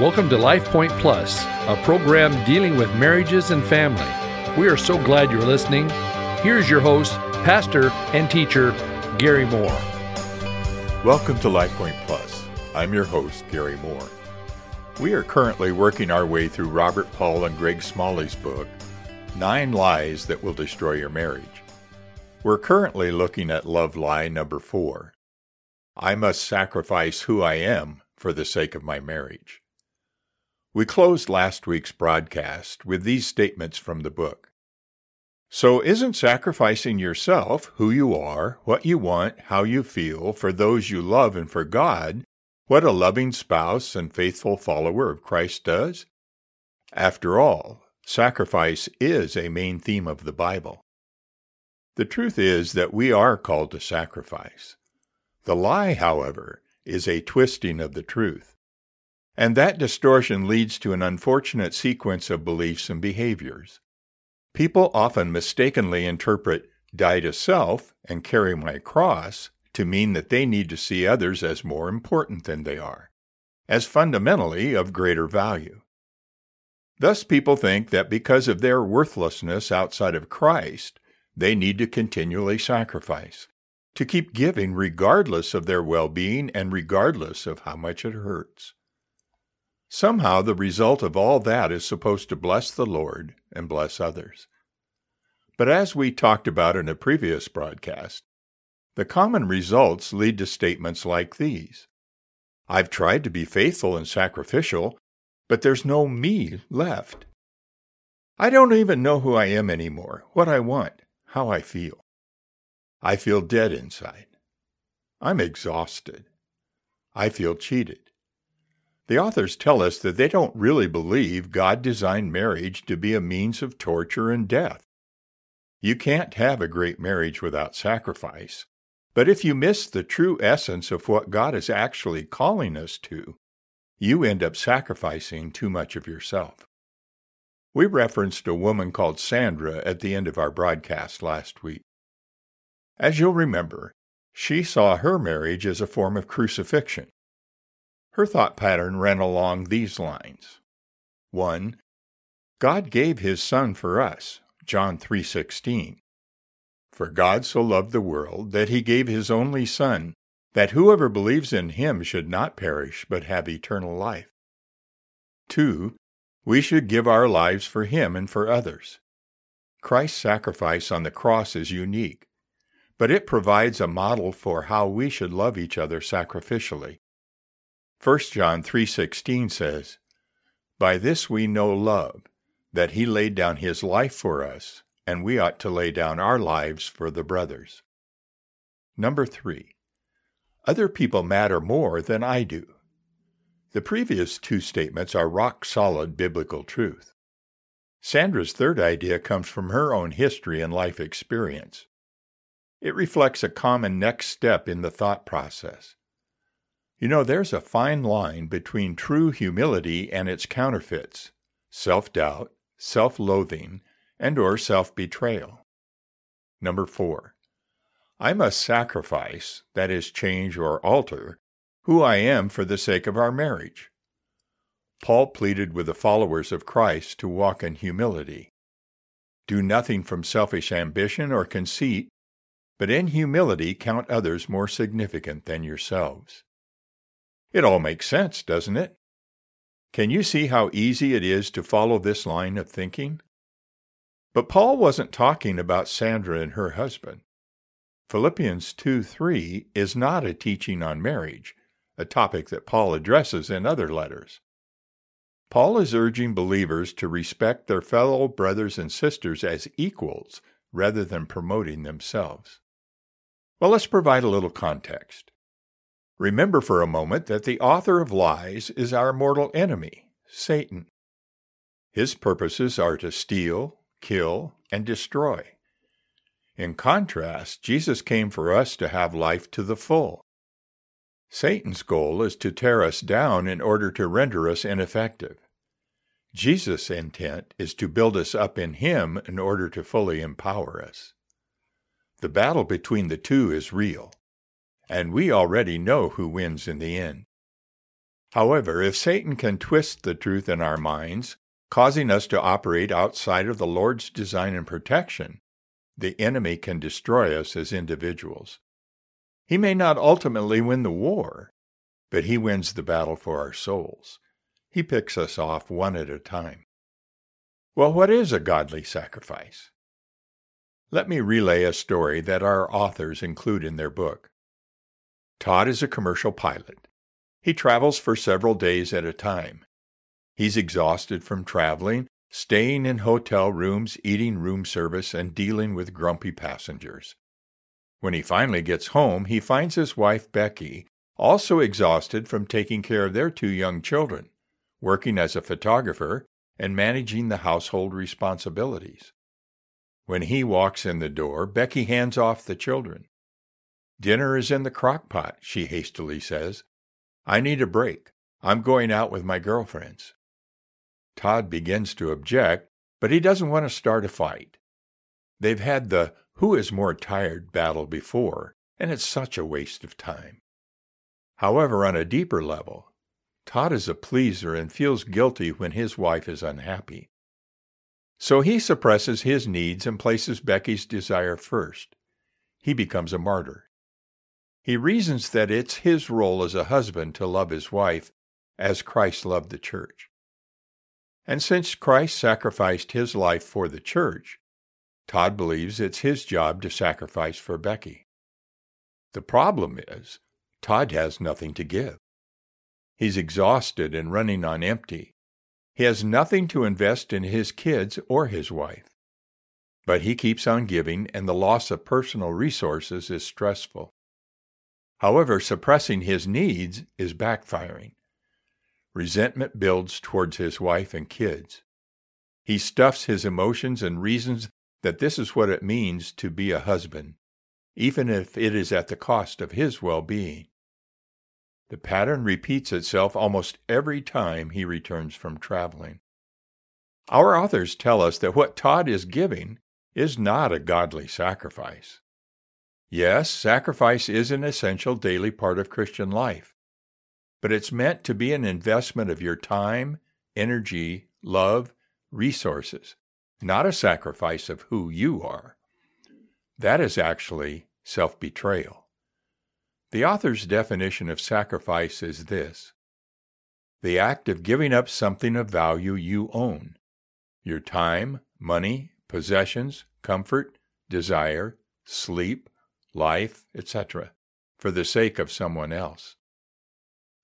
Welcome to Life Point Plus, a program dealing with marriages and family. We are so glad you're listening. Here's your host, pastor and teacher, Gary Moore. Welcome to Life Point Plus. I'm your host, Gary Moore. We are currently working our way through Robert Paul and Greg Smalley's book, Nine Lies That Will Destroy Your Marriage. We're currently looking at love lie number four. I must sacrifice who I am for the sake of my marriage. We closed last week's broadcast with these statements from the book. So, isn't sacrificing yourself, who you are, what you want, how you feel, for those you love and for God, what a loving spouse and faithful follower of Christ does? After all, sacrifice is a main theme of the Bible. The truth is that we are called to sacrifice. The lie, however, is a twisting of the truth. And that distortion leads to an unfortunate sequence of beliefs and behaviors. People often mistakenly interpret die to self and carry my cross to mean that they need to see others as more important than they are, as fundamentally of greater value. Thus, people think that because of their worthlessness outside of Christ, they need to continually sacrifice, to keep giving regardless of their well being and regardless of how much it hurts. Somehow, the result of all that is supposed to bless the Lord and bless others. But as we talked about in a previous broadcast, the common results lead to statements like these I've tried to be faithful and sacrificial, but there's no me left. I don't even know who I am anymore, what I want, how I feel. I feel dead inside. I'm exhausted. I feel cheated. The authors tell us that they don't really believe God designed marriage to be a means of torture and death. You can't have a great marriage without sacrifice, but if you miss the true essence of what God is actually calling us to, you end up sacrificing too much of yourself. We referenced a woman called Sandra at the end of our broadcast last week. As you'll remember, she saw her marriage as a form of crucifixion. Her thought pattern ran along these lines. 1. God gave his son for us, John 3:16. For God so loved the world that he gave his only Son, that whoever believes in him should not perish, but have eternal life. 2. We should give our lives for him and for others. Christ's sacrifice on the cross is unique, but it provides a model for how we should love each other sacrificially. 1 John 3:16 says, "By this we know love, that he laid down his life for us, and we ought to lay down our lives for the brothers. Number three, other people matter more than I do. The previous two statements are rock solid biblical truth. Sandra's third idea comes from her own history and life experience. It reflects a common next step in the thought process. You know, there's a fine line between true humility and its counterfeits self doubt, self loathing, and or self-betrayal. Number 4. I must sacrifice, that is change or alter, who I am for the sake of our marriage. Paul pleaded with the followers of Christ to walk in humility. Do nothing from selfish ambition or conceit, but in humility count others more significant than yourselves. It all makes sense, doesn't it? Can you see how easy it is to follow this line of thinking? But Paul wasn't talking about Sandra and her husband. Philippians 2 3 is not a teaching on marriage, a topic that Paul addresses in other letters. Paul is urging believers to respect their fellow brothers and sisters as equals rather than promoting themselves. Well, let's provide a little context. Remember for a moment that the author of lies is our mortal enemy, Satan. His purposes are to steal, kill, and destroy. In contrast, Jesus came for us to have life to the full. Satan's goal is to tear us down in order to render us ineffective. Jesus' intent is to build us up in Him in order to fully empower us. The battle between the two is real, and we already know who wins in the end. However, if Satan can twist the truth in our minds, causing us to operate outside of the Lord's design and protection, the enemy can destroy us as individuals. He may not ultimately win the war, but he wins the battle for our souls. He picks us off one at a time. Well, what is a godly sacrifice? Let me relay a story that our authors include in their book. Todd is a commercial pilot. He travels for several days at a time. He's exhausted from traveling, staying in hotel rooms, eating room service, and dealing with grumpy passengers. When he finally gets home, he finds his wife, Becky, also exhausted from taking care of their two young children, working as a photographer, and managing the household responsibilities. When he walks in the door, Becky hands off the children. Dinner is in the crock pot, she hastily says. I need a break. I'm going out with my girlfriends. Todd begins to object, but he doesn't want to start a fight. They've had the who is more tired battle before, and it's such a waste of time. However, on a deeper level, Todd is a pleaser and feels guilty when his wife is unhappy. So he suppresses his needs and places Becky's desire first. He becomes a martyr. He reasons that it's his role as a husband to love his wife as Christ loved the church. And since Christ sacrificed his life for the church, Todd believes it's his job to sacrifice for Becky. The problem is, Todd has nothing to give. He's exhausted and running on empty. He has nothing to invest in his kids or his wife. But he keeps on giving, and the loss of personal resources is stressful. However, suppressing his needs is backfiring. Resentment builds towards his wife and kids. He stuffs his emotions and reasons that this is what it means to be a husband, even if it is at the cost of his well being. The pattern repeats itself almost every time he returns from traveling. Our authors tell us that what Todd is giving is not a godly sacrifice. Yes, sacrifice is an essential daily part of Christian life, but it's meant to be an investment of your time, energy, love, resources, not a sacrifice of who you are. That is actually self betrayal. The author's definition of sacrifice is this the act of giving up something of value you own your time, money, possessions, comfort, desire, sleep, life, etc., for the sake of someone else.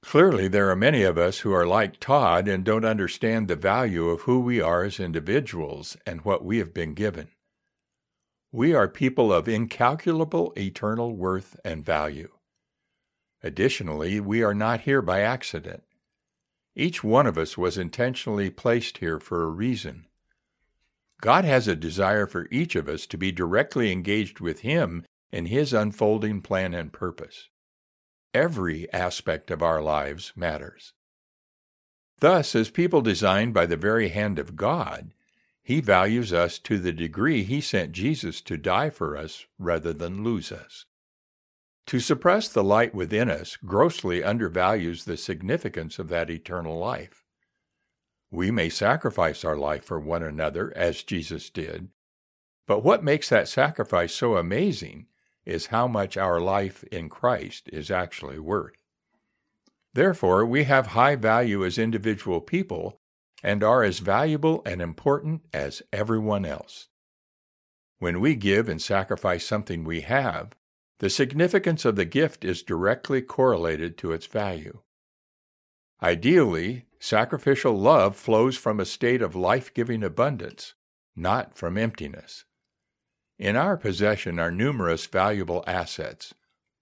Clearly, there are many of us who are like Todd and don't understand the value of who we are as individuals and what we have been given. We are people of incalculable eternal worth and value. Additionally, we are not here by accident. Each one of us was intentionally placed here for a reason. God has a desire for each of us to be directly engaged with Him in His unfolding plan and purpose. Every aspect of our lives matters. Thus, as people designed by the very hand of God, He values us to the degree He sent Jesus to die for us rather than lose us. To suppress the light within us grossly undervalues the significance of that eternal life. We may sacrifice our life for one another, as Jesus did, but what makes that sacrifice so amazing is how much our life in Christ is actually worth. Therefore, we have high value as individual people and are as valuable and important as everyone else. When we give and sacrifice something we have, the significance of the gift is directly correlated to its value. Ideally, sacrificial love flows from a state of life giving abundance, not from emptiness. In our possession are numerous valuable assets,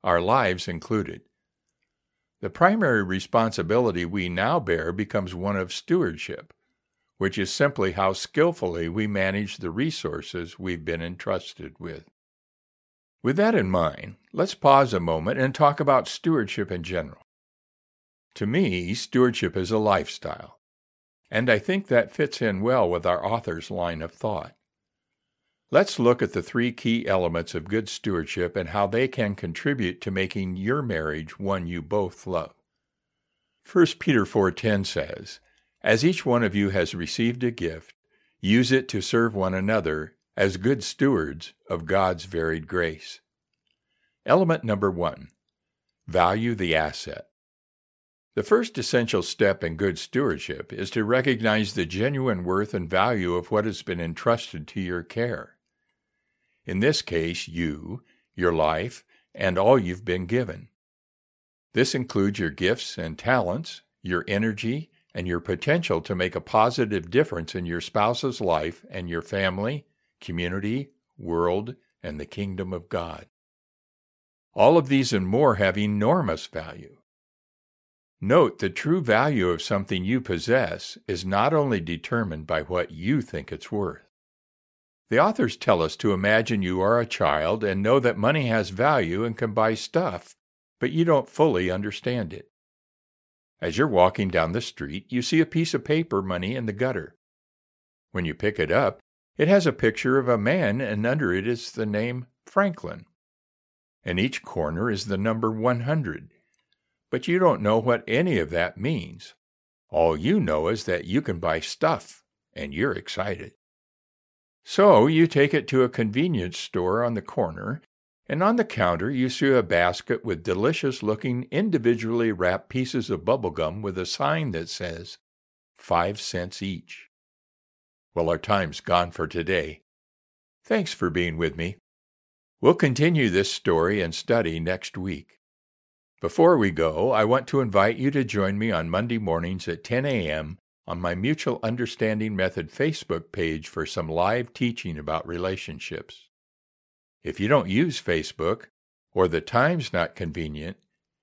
our lives included. The primary responsibility we now bear becomes one of stewardship, which is simply how skillfully we manage the resources we've been entrusted with. With that in mind, let's pause a moment and talk about stewardship in general. To me, stewardship is a lifestyle, and I think that fits in well with our author's line of thought. Let's look at the three key elements of good stewardship and how they can contribute to making your marriage one you both love. 1 Peter 4:10 says, "As each one of you has received a gift, use it to serve one another as good stewards of God's varied grace." Element number 1. Value the asset. The first essential step in good stewardship is to recognize the genuine worth and value of what has been entrusted to your care. In this case, you, your life, and all you've been given. This includes your gifts and talents, your energy, and your potential to make a positive difference in your spouse's life and your family, community, world, and the kingdom of God. All of these and more have enormous value. Note the true value of something you possess is not only determined by what you think it's worth. The authors tell us to imagine you are a child and know that money has value and can buy stuff, but you don't fully understand it. As you're walking down the street, you see a piece of paper money in the gutter. When you pick it up, it has a picture of a man, and under it is the name Franklin. In each corner is the number 100. But you don't know what any of that means. All you know is that you can buy stuff, and you're excited. So you take it to a convenience store on the corner, and on the counter you see a basket with delicious looking individually wrapped pieces of bubble gum with a sign that says, five cents each. Well, our time's gone for today. Thanks for being with me. We'll continue this story and study next week. Before we go, I want to invite you to join me on Monday mornings at 10 a.m. on my Mutual Understanding Method Facebook page for some live teaching about relationships. If you don't use Facebook or the time's not convenient,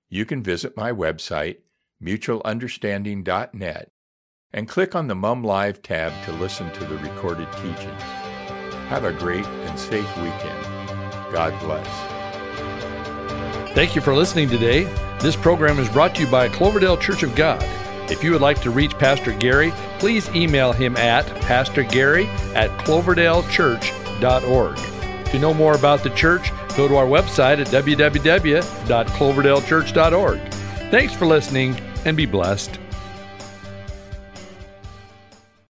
you can visit my website, mutualunderstanding.net, and click on the Mum Live tab to listen to the recorded teachings. Have a great and safe weekend. God bless. Thank you for listening today. This program is brought to you by Cloverdale Church of God. If you would like to reach Pastor Gary, please email him at pastorgary at cloverdalechurch.org. To know more about the church, go to our website at www.cloverdalechurch.org. Thanks for listening and be blessed.